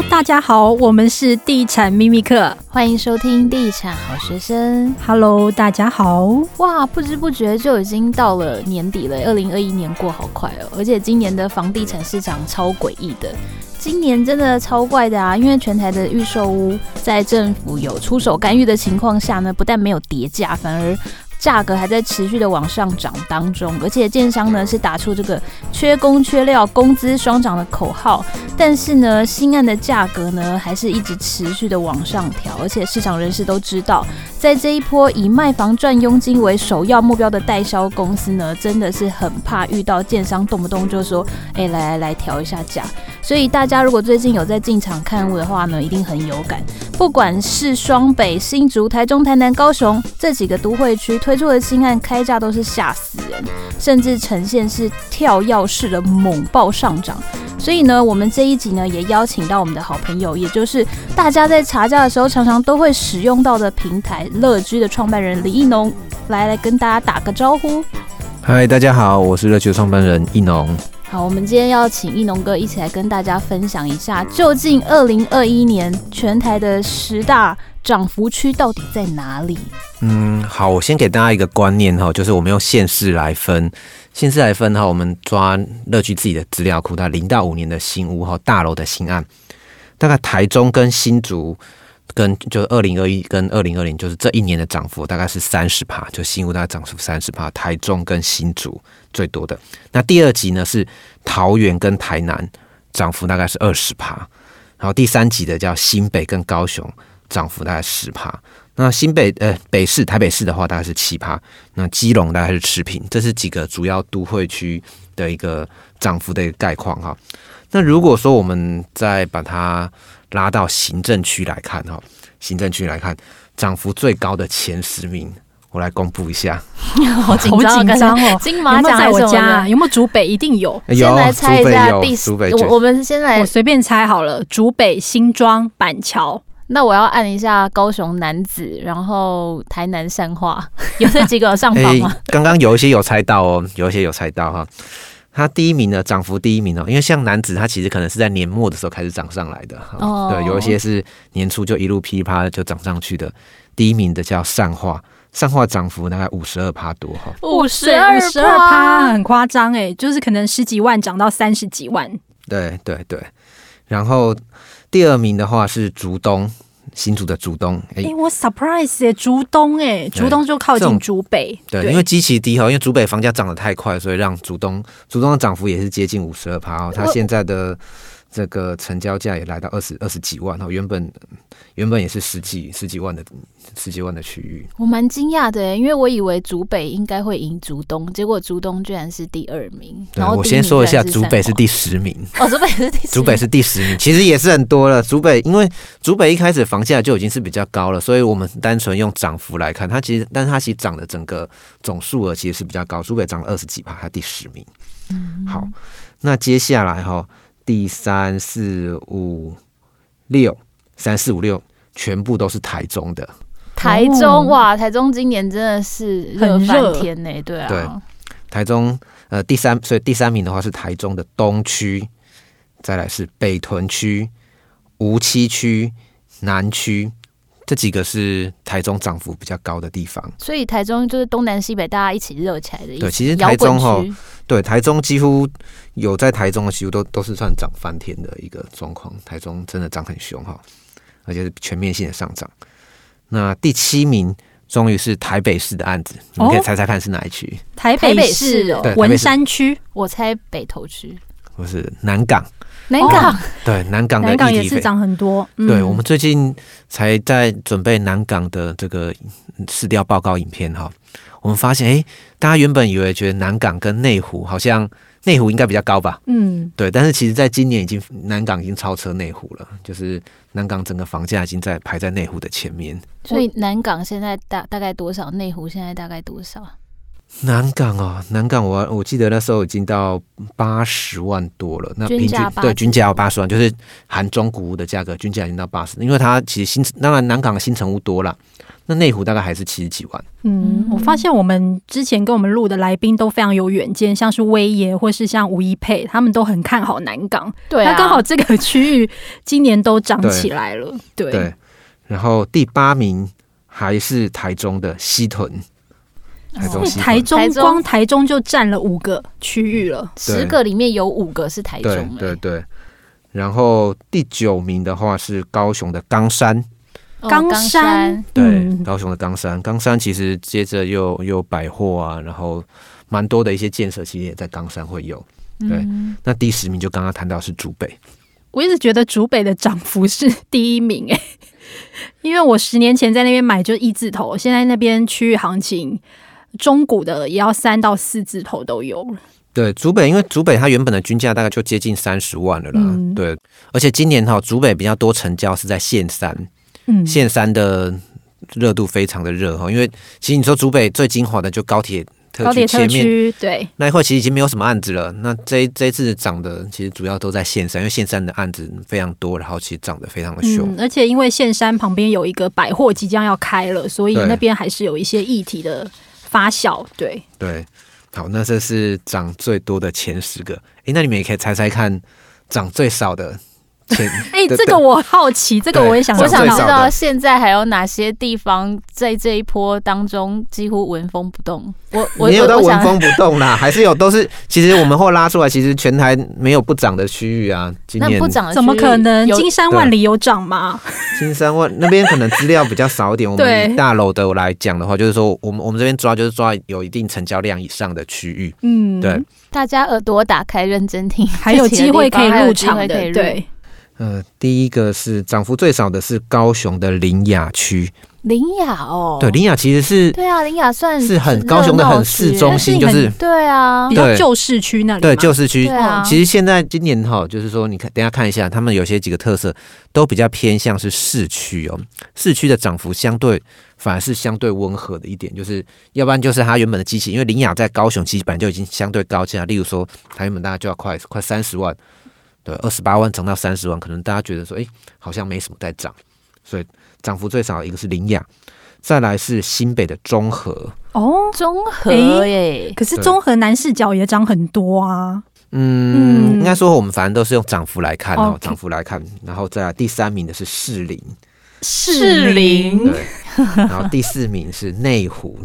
Hello，大家好，我们是地产秘密课，欢迎收听地产好学生。Hello，大家好。哇，不知不觉就已经到了年底了，二零二一年过好快哦，而且今年的房地产市场超诡异的，今年真的超怪的啊！因为全台的预售屋在政府有出手干预的情况下呢，不但没有跌价，反而价格还在持续的往上涨当中，而且建商呢是打出这个缺工缺料、工资双涨的口号，但是呢，新案的价格呢还是一直持续的往上调，而且市场人士都知道，在这一波以卖房赚佣金为首要目标的代销公司呢，真的是很怕遇到建商动不动就说，哎，来来来调一下价，所以大家如果最近有在进场看物的话呢，一定很有感，不管是双北、新竹、台中、台南、高雄这几个都会区。推出的新案开价都是吓死人，甚至呈现是跳跃式的猛爆上涨。所以呢，我们这一集呢也邀请到我们的好朋友，也就是大家在查价的时候常常都会使用到的平台乐居的创办人李义农，来来跟大家打个招呼。嗨，大家好，我是乐居的创办人义农。好，我们今天要请义农哥一起来跟大家分享一下，究竟二零二一年全台的十大。涨幅区到底在哪里？嗯，好，我先给大家一个观念哈，就是我们用县市来分，县市来分哈，我们抓乐居自己的资料库，它零到五年的新屋哈，大楼的新案，大概台中跟新竹跟就二零二一跟二零二零，就是这一年的涨幅大概是三十帕，就新屋大概涨幅三十帕，台中跟新竹最多的。那第二级呢是桃园跟台南，涨幅大概是二十帕，然后第三级的叫新北跟高雄。涨幅大概十帕，那新北呃北市台北市的话大概是七趴，那基隆大概是持平，这是几个主要都会区的一个涨幅的一个概况哈。那如果说我们再把它拉到行政区来看哈，行政区来看涨幅最高的前十名，我来公布一下。好紧张哦！金马奖在我家，有没有竹北？一定有。有先来猜一下第竹北，我我们先来，我随便猜好了，竹北、新庄、板桥。那我要按一下高雄男子，然后台南善化，有这几个上榜吗？刚刚、欸、有一些有猜到哦，有一些有猜到哈。它第一名呢，涨幅第一名哦，因为像男子，它其实可能是在年末的时候开始涨上来的哈。哦。对，有一些是年初就一路噼里啪啦就涨上去的。第一名的叫善化，善化涨幅大概五十二趴多哈。五十二五十二趴，很夸张哎，就是可能十几万涨到三十几万。对对对，然后。第二名的话是竹东，新竹的竹东。哎、欸，我 surprise 哎，竹东哎，竹东就靠近竹北。对，对因为基期低哈，因为竹北房价涨得太快，所以让竹东竹东的涨幅也是接近五十二趴哦。它现在的。这个成交价也来到二十二十几万哈，原本原本也是十几十几万的十几万的区域，我蛮惊讶的，因为我以为竹北应该会赢竹东，结果竹东居然是第二名。然后我先说一下，竹北是第十名哦，竹北是第竹北是第十名，其实也是很多了。竹北因为竹北一开始房价就已经是比较高了，所以我们单纯用涨幅来看，它其实但是它其实涨的整个总数额其实是比较高，竹北涨了二十几趴，它第十名。嗯，好，那接下来哈。第三四五六，三四五六全部都是台中的。台中哇，台中今年真的是热翻天呢，对啊。对，台中呃第三，所以第三名的话是台中的东区，再来是北屯区、梧栖区、南区。这几个是台中涨幅比较高的地方，所以台中就是东南西北大家一起热起来的意思。对，其实台中哈，对台中几乎有在台中的几乎都都是算涨翻天的一个状况。台中真的涨很凶哈，而且是全面性的上涨。那第七名终于是台北市的案子，你们可以猜猜看是哪一区？台北市哦，文山区，我猜北投区，不是南港。南港、哦、对南港的南港也是涨很多，嗯、对，我们最近才在准备南港的这个市调报告影片哈，我们发现哎，大家原本以为觉得南港跟内湖好像内湖应该比较高吧，嗯，对，但是其实在今年已经南港已经超车内湖了，就是南港整个房价已经在排在内湖的前面，所以南港现在大大概多少？内湖现在大概多少？南港哦，南港我我记得那时候已经到八十万多了，那平均对均价要八十万，就是含中古屋的价格，均价已经到八十，因为它其实新当然南港的新成屋多了，那内湖大概还是七十几万。嗯，我发现我们之前跟我们录的来宾都非常有远见，像是威爷或是像吴一佩，他们都很看好南港。对啊，那刚好这个区域今年都涨起来了。对，对，然后第八名还是台中的西屯。台中，台中光台中就占了五个区域了，十个里面有五个是台中。对对对，然后第九名的话是高雄的冈山，冈山？对，高雄的冈山，冈山其实接着又又百货啊，然后蛮多的一些建设，其实也在冈山会有。对，那第十名就刚刚谈到是竹北，我一直觉得竹北的涨幅是第一名哎，因为我十年前在那边买就一字头，现在那边区域行情。中古的也要三到四字头都有了。对，竹北，因为竹北它原本的均价大概就接近三十万了啦。嗯、对，而且今年哈，竹北比较多成交是在线三，嗯，线三的热度非常的热哈。因为其实你说竹北最精华的就高铁特区前面，对，那一块其实已经没有什么案子了。那这这一次涨的其实主要都在线三，因为线三的案子非常多，然后其实涨得非常的凶、嗯。而且因为线山旁边有一个百货即将要开了，所以那边还是有一些议题的。发酵，对。对，好，那这是涨最多的前十个，哎、那你们也可以猜猜看，涨最少的。哎，这个我好奇，这个我也想，我想知道现在还有哪些地方在这一波当中几乎纹风不动。我我没有到纹风不动啦，还是有，都是其实我们后拉出来，其实全台没有不涨的区域啊。今年不涨怎么可能？金山万里有涨吗？金山万那边可能资料比较少一点。我们以大楼的来讲的话，就是说我们我们这边抓就是抓有一定成交量以上的区域。嗯，对。大家耳朵打开，认真听，还有机会可以入场的，对。呃，第一个是涨幅最少的是高雄的林雅区。林雅哦，对，林雅其实是对啊，林雅算是很高雄的很市中心，就是对啊，比较旧市区那里。对，旧市区。啊其实现在今年哈，就是说，你看，等下看一下，他们有些几个特色都比较偏向是市区哦。市区的涨幅相对反而是相对温和的一点，就是要不然就是它原本的机器，因为林雅在高雄基本就已经相对高价，例如说它原本大概就要快快三十万。对，二十八万涨到三十万，可能大家觉得说，哎，好像没什么在涨，所以涨幅最少一个是林雅，再来是新北的中和哦，中和耶，可是中和南视角也涨很多啊。嗯，应该说我们反正都是用涨幅来看哦，涨幅来看，然后再来第三名的是士林，士林，对，然后第四名是内湖。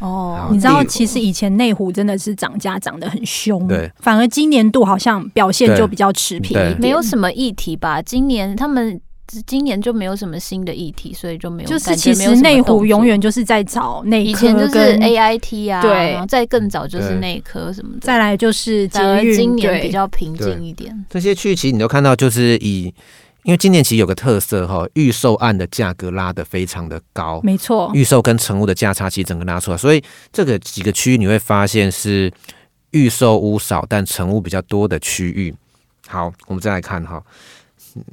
哦，你知道其实以前内湖真的是涨价涨得很凶，对，反而今年度好像表现就比较持平，没有什么议题吧？今年他们今年就没有什么新的议题，所以就没有。就是其实内湖永远就是在找内科，以前就是 AIT 啊，对，再更早就是内科什么的，再来就是反而，今年比较平静一点。这些区其实你都看到，就是以。因为今年其实有个特色哈，预售案的价格拉得非常的高，没错，预售跟成屋的价差其实整个拉出来，所以这个几个区域你会发现是预售屋少但成屋比较多的区域。好，我们再来看哈，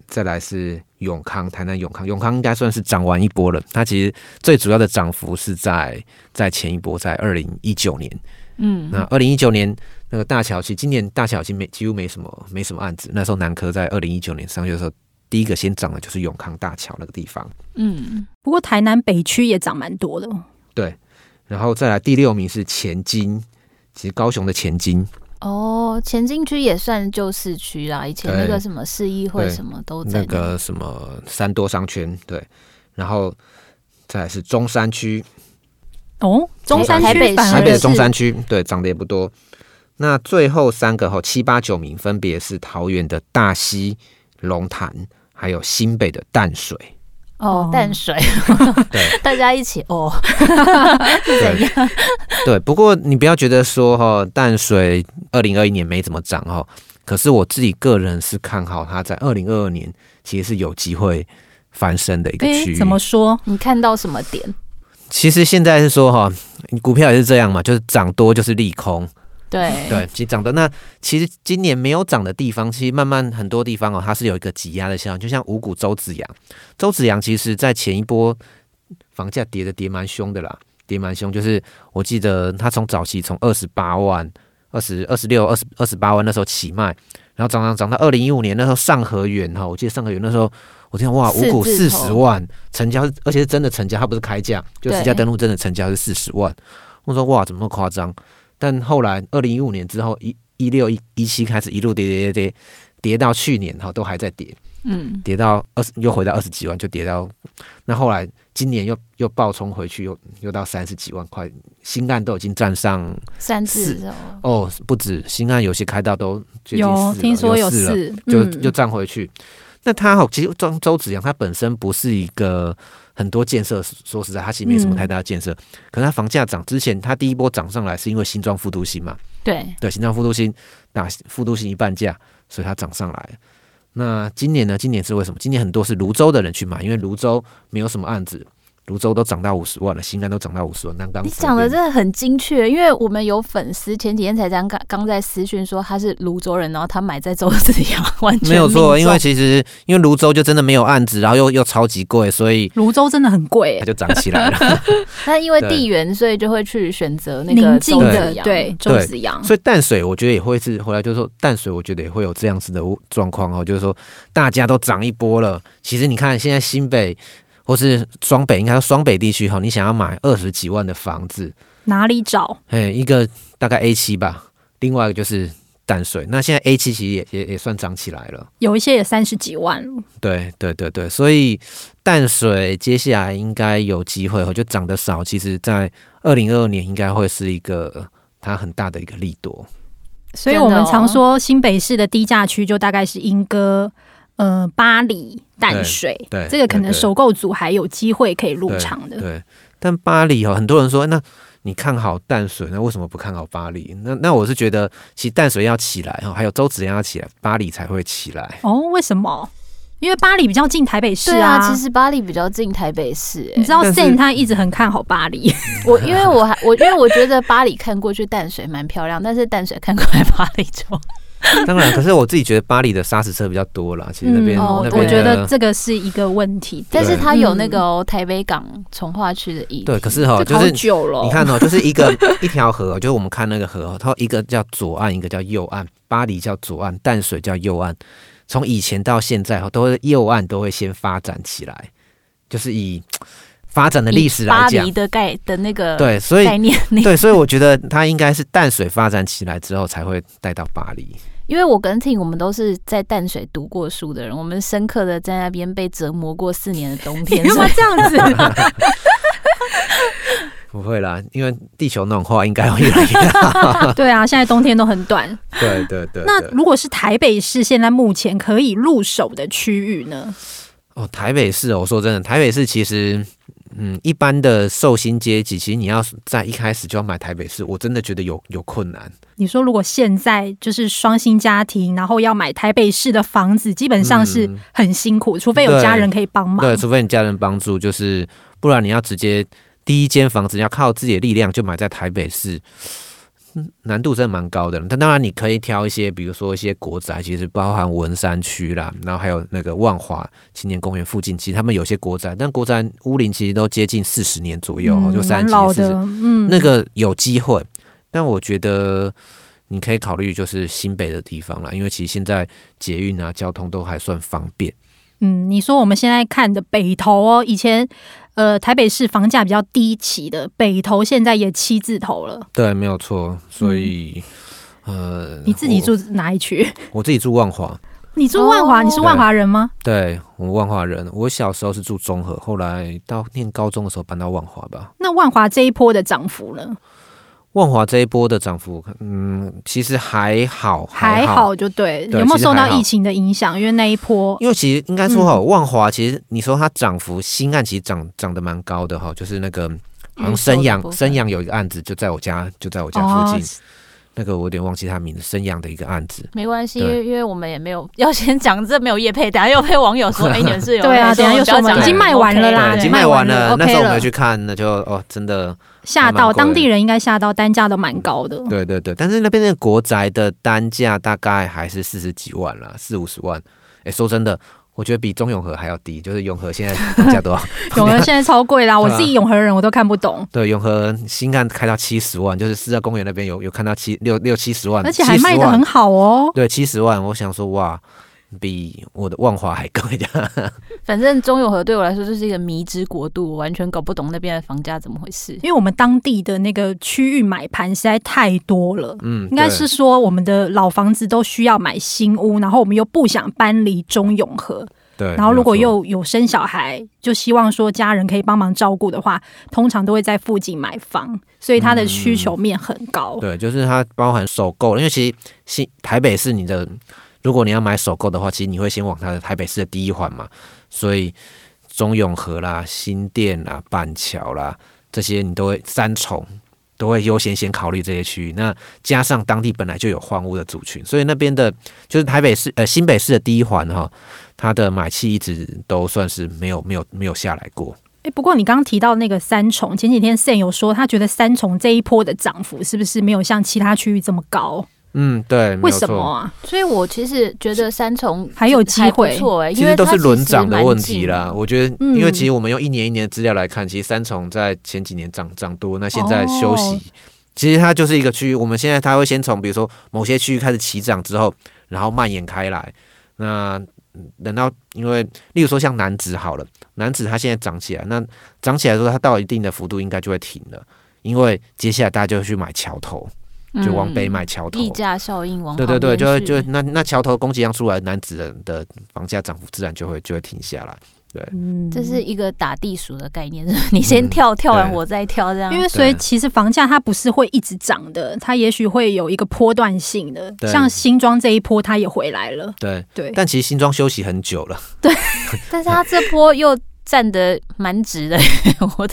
再来是永康，台南永康，永康应该算是涨完一波了，它其实最主要的涨幅是在在前一波，在二零一九年，嗯，那二零一九年那个大桥，其实今年大桥其实没几乎没什么没什么案子，那时候南科在二零一九年上去的时候。第一个先涨的就是永康大桥那个地方，嗯，不过台南北区也涨蛮多的，对，然后再来第六名是前金，其实高雄的前金，哦，前金区也算旧市区啦，以前那个什么市议会什么都在那，那个什么三多商圈，对，然后再来是中山区，哦，中山台北台北的中山区，对，涨得也不多，那最后三个后七八九名分别是桃园的大溪。龙潭，还有新北的淡水哦，淡水，对，大家一起哦，是怎样？对，不过你不要觉得说哈，淡水二零二一年没怎么涨哈，可是我自己个人是看好它在二零二二年其实是有机会翻身的一个区域。怎么说？你看到什么点？其实现在是说哈，股票也是这样嘛，就是涨多就是利空。对 对，其实涨的那其实今年没有涨的地方，其实慢慢很多地方哦，它是有一个挤压的效应。就像五股周子阳，周子阳其实在前一波房价跌的跌蛮凶的啦，跌蛮凶，就是我记得他从早期从二十八万、二十二十六、二十二十八万那时候起卖，然后涨涨涨到二零一五年那时候上河源哈，我记得上河源那时候我听哇五股四十万成交，而且是真的成交，它不是开价，就实价登录真的成交是四十万。我说哇怎么那么夸张？但后来二零一五年之后一一六一一七开始一路跌跌跌跌跌到去年哈都还在跌。嗯，跌到二十，又回到二十几万，就跌到那后来今年又又暴冲回去，又又到三十几万块，新案都已经站上三字哦，不止新案有些开到都有听说有四，就就站回去。嗯、那他好，其实周周子阳他本身不是一个很多建设，说实在，它其实没什么太大的建设。嗯、可是它房价涨之前，它第一波涨上来是因为新庄复都新嘛？对对，新庄复都新打复都新一半价，所以它涨上来。那今年呢？今年是为什么？今年很多是泸州的人去买，因为泸州没有什么案子。芦洲都涨到五十万了，新安都涨到五十万。南港你讲的真的很精确，因为我们有粉丝前几天才刚刚刚在私讯说他是泸州人，然后他买在周子阳，完全没有错。因为其实因为泸州就真的没有案子，然后又又超级贵，所以泸州真的很贵，它就涨起来了。那因为地缘，所以就会去选择那个周子阳，对周子阳。所以淡水我觉得也会是回来就是说淡水，我觉得也会有这样子的状况哦，就是说大家都涨一波了。其实你看现在新北。或是双北，应该说双北地区哈，你想要买二十几万的房子，哪里找？哎，一个大概 A 七吧，另外一个就是淡水。那现在 A 七其实也也也算涨起来了，有一些也三十几万。对对对对，所以淡水接下来应该有机会，就涨得少。其实，在二零二二年应该会是一个它很大的一个利多。所以我们常说新北市的低价区就大概是莺歌。呃，巴黎淡水，对，这个可能首购组还有机会可以入场的。对，对，但巴黎哦，很多人说，那你看好淡水，那为什么不看好巴黎？那那我是觉得，其实淡水要起来哈，还有周子阳要起来，巴黎才会起来。哦，为什么？因为巴黎比较近台北市啊。啊其实巴黎比较近台北市，欸，你知道 San 他一直很看好巴黎。我因为我还我因为我觉得巴黎看过去淡水蛮漂亮，但是淡水看过来巴黎就。当然，可是我自己觉得巴黎的砂石车比较多了。其实那边，嗯哦、我觉得这个是一个问题。但是它有那个、哦、台北港从化区的意义。对，可是哈，就是你看哦，就是一个一条河，就是我们看那个河，它一个叫左岸，一个叫右岸。巴黎叫左岸，淡水叫右岸。从以前到现在哈，都会右岸都会先发展起来，就是以发展的历史来讲，巴黎的概的那个对，所以概念对，所以我觉得它应该是淡水发展起来之后才会带到八里。因为我跟 Tim 我们都是在淡水读过书的人，我们深刻的在那边被折磨过四年的冬天。为什么这样子？不会啦，因为地球暖化应该会越来越好。对啊，现在冬天都很短。对对对，对。那如果是台北市现在目前可以入手的区域呢？哦，台北市，我说真的，台北市其实。嗯，一般的寿星阶级，其实你要在一开始就要买台北市，我真的觉得有有困难。你说如果现在就是双薪家庭，然后要买台北市的房子，基本上是很辛苦，嗯、除非有家人可以帮忙。对，除非你家人帮助，就是不然你要直接第一间房子要靠自己的力量就买在台北市。难度真的蛮高的，但当然你可以挑一些，比如说一些国宅，其实包含文山区啦，然后还有那个万华青年公园附近，其实他们有些国宅，但国宅屋龄其实都接近四十年左右，嗯、就三十几、四十，嗯，那个有机会。但我觉得你可以考虑就是新北的地方啦，因为其实现在捷运啊，交通都还算方便。嗯，你说我们现在看的北投哦，以前。呃，台北市房价比较低起的北投，现在也七字头了。对，没有错。所以，嗯、呃，你自己住哪一区？我自己住万华。你住万华？Oh, 你是万华人吗？对，对我万华人。我小时候是住中和，后来到念高中的时候搬到万华吧。那万华这一波的涨幅呢？万华这一波的涨幅，嗯，其实还好，还好，就对。对有没有受到疫情的影响？因为那一波，因为其实应该说哈，万华其实你说它涨幅，新案其实涨涨得蛮高的哈，就是那个好像生阳生阳有一个案子就在我家，就在我家附近。哦那个我有点忘记他名字，生阳的一个案子，没关系，因为因为我们也没有要先讲这没有业配，等下又被网友说哎，你们是有 对啊，等下又说已经卖完了啦，已经卖完了，那时候我们去看，那就哦，真的吓到当地人，应该吓到单价都蛮高的，对对对，但是那边的国宅的单价大概还是四十几万啦，四五十万，哎，说真的。我觉得比中永和还要低，就是永和现在房价多少？永和现在超贵啦！我自己永和人我都看不懂。对，永和新案开到七十万，就是四大公园那边有有看到七六六七十万，而且还卖的很好哦。对，七十万，我想说哇。比我的万华还高一点，反正中永和对我来说就是一个迷之国度，我完全搞不懂那边的房价怎么回事。因为我们当地的那个区域买盘实在太多了，嗯，应该是说我们的老房子都需要买新屋，然后我们又不想搬离中永和，对，然后如果又有生小孩，就希望说家人可以帮忙照顾的话，通常都会在附近买房，所以它的需求面很高。嗯、对，就是它包含首购，因为其实新台北是你的。如果你要买首购的话，其实你会先往它的台北市的第一环嘛，所以中永和啦、新店啦、板桥啦这些，你都会三重都会优先先考虑这些区域。那加上当地本来就有换屋的族群，所以那边的就是台北市呃新北市的第一环哈，它的买气一直都算是没有没有没有下来过。诶，不过你刚刚提到那个三重，前几天 Sam 有说他觉得三重这一波的涨幅是不是没有像其他区域这么高？嗯，对，为什么啊？所以我其实觉得三重还有机会，错哎，其实都是轮涨的问题啦。我觉得，因为其实我们用一年一年的资料来看，其实三重在前几年涨涨多，那现在休息，其实它就是一个区域。我们现在它会先从比如说某些区域开始起涨之后，然后蔓延开来。那等到因为，例如说像男子好了，男子它现在涨起来，那涨起来之后，它到一定的幅度应该就会停了，因为接下来大家就会去买桥头。就往北买桥头，溢价效应往对对对，就就那那桥头供给量出来，男子的的房价涨幅自然就会就会停下来。对，嗯，这是一个打地鼠的概念，你先跳跳完我再跳这样。因为所以其实房价它不是会一直涨的，它也许会有一个波段性的，像新庄这一波它也回来了。对对，但其实新庄休息很久了。对，但是它这波又。站得蛮直的，我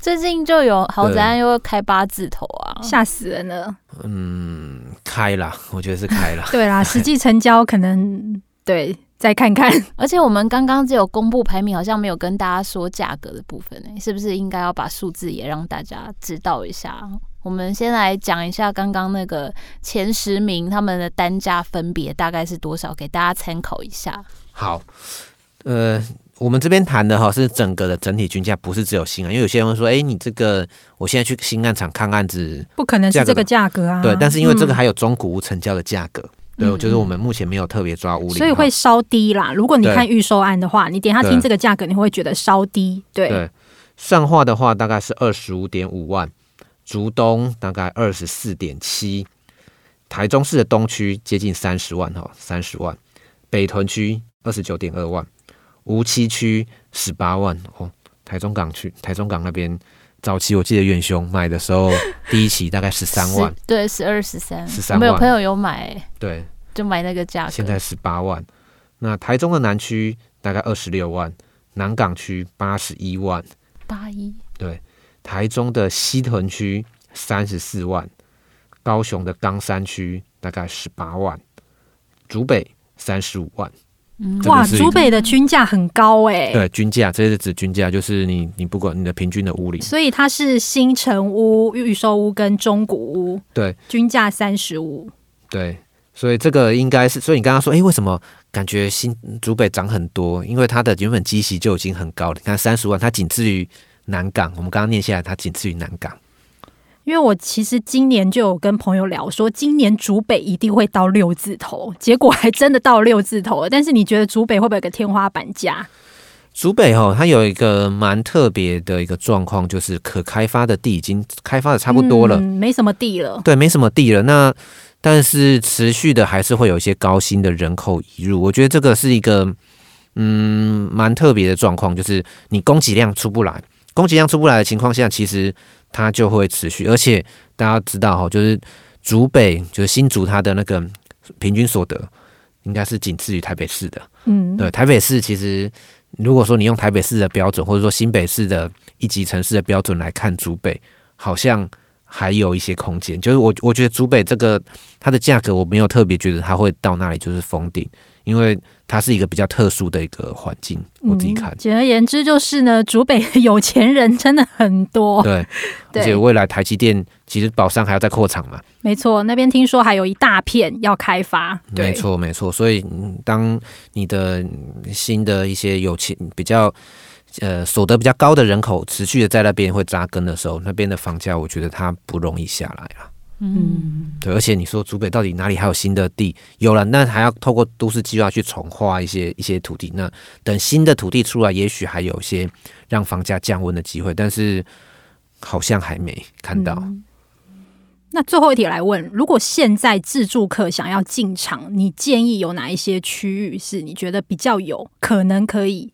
最近就有豪宅案又开八字头啊，吓死人了。嗯，开了，我觉得是开了。对啦，实际成交可能对，再看看。而且我们刚刚只有公布排名，好像没有跟大家说价格的部分呢，是不是应该要把数字也让大家知道一下？我们先来讲一下刚刚那个前十名他们的单价分别大概是多少，给大家参考一下。好，呃。我们这边谈的哈是整个的整体均价，不是只有新案，因为有些人会说，哎，你这个我现在去新案场看案子，不可能是这个价格啊。对，但是因为这个还有中古屋成交的价格，嗯、对，就是我们目前没有特别抓屋龄，所以会稍低啦。如果你看预售案的话，你点下听这个价格，你会觉得稍低。对，对上化的话大概是二十五点五万，竹东大概二十四点七，台中市的东区接近三十万哈，三十万，北屯区二十九点二万。梧栖区十八万哦，台中港区，台中港那边早期我记得远雄买的时候，第一期大概十三万，对，十二十三，十三万。有朋友有买，对，就买那个价格。现在十八万。那台中的南区大概二十六万，南港区八十一万，八一。对，台中的西屯区三十四万，高雄的冈山区大概十八万，竹北三十五万。哇，竹北的均价很高哎、欸。对，均价这是指均价，就是你你不管你的平均的屋里。所以它是新城屋、预售屋跟中古屋。对，均价三十五。对，所以这个应该是，所以你刚刚说，哎、欸，为什么感觉新竹北涨很多？因为它的原本基期就已经很高了。你看三十万，它仅次于南港。我们刚刚念下来，它仅次于南港。因为我其实今年就有跟朋友聊说，今年竹北一定会到六字头，结果还真的到六字头了。但是你觉得竹北会不会有个天花板价？竹北哦，它有一个蛮特别的一个状况，就是可开发的地已经开发的差不多了，嗯，没什么地了。对，没什么地了。那但是持续的还是会有一些高薪的人口移入，我觉得这个是一个嗯蛮特别的状况，就是你供给量出不来，供给量出不来的情况下，其实。它就会持续，而且大家知道哈，就是竹北就是新竹，它的那个平均所得应该是仅次于台北市的。嗯，对，台北市其实如果说你用台北市的标准，或者说新北市的一级城市的标准来看竹北，好像还有一些空间。就是我我觉得竹北这个它的价格我没有特别觉得它会到那里就是封顶，因为它是一个比较特殊的一个环境。我自己看，嗯，简而言之就是呢，竹北的有钱人真的很多。对，而且未来台积电其实宝山还要再扩厂嘛。没错，那边听说还有一大片要开发。没错，没错。所以当你的新的一些有钱比较。呃，所得比较高的人口持续的在那边会扎根的时候，那边的房价我觉得它不容易下来了。嗯，对，而且你说竹北到底哪里还有新的地？有了，那还要透过都市计划去重划一些一些土地。那等新的土地出来，也许还有一些让房价降温的机会，但是好像还没看到。嗯，那最后一题来问：如果现在自住客想要进场，你建议有哪一些区域是你觉得比较有可能可以？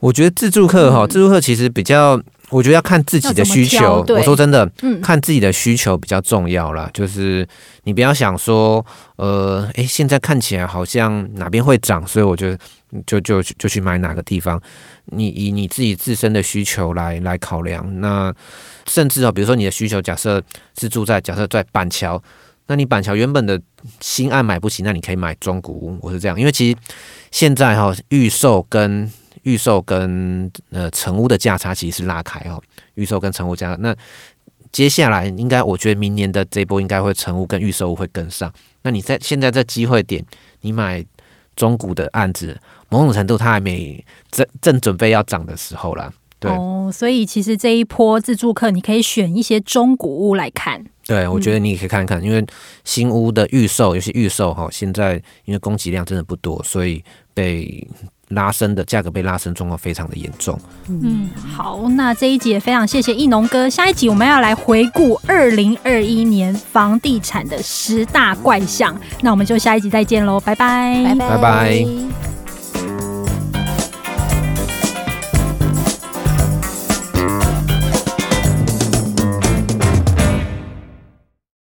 我觉得自住客哈，自住客其实比较，我觉得要看自己的需求。我说真的，看自己的需求比较重要啦。就是你不要想说，呃，诶，现在看起来好像哪边会涨，所以我就就就就去买哪个地方。你以你自己自身的需求来来考量。那甚至哦，比如说你的需求假设是住在假设在板桥，那你板桥原本的新案买不起，那你可以买中古屋。我是这样，因为其实现在哈预售跟预售跟呃成屋的价差其实是拉开哦，预售跟成屋价，那接下来应该我觉得明年的这波应该会成屋跟预售屋会跟上。那你在现在这机会点，你买中古的案子，某种程度它还没正正准备要涨的时候啦。对哦，所以其实这一波自助客，你可以选一些中古屋来看。对，我觉得你也可以看看，嗯、因为新屋的预售，尤其预售哈，现在因为供给量真的不多，所以被。拉升的价格被拉升状况非常的严重。嗯，好，那这一集也非常谢谢易农哥。下一集我们要来回顾二零二一年房地产的十大怪象。那我们就下一集再见喽，拜拜，拜拜。拜拜。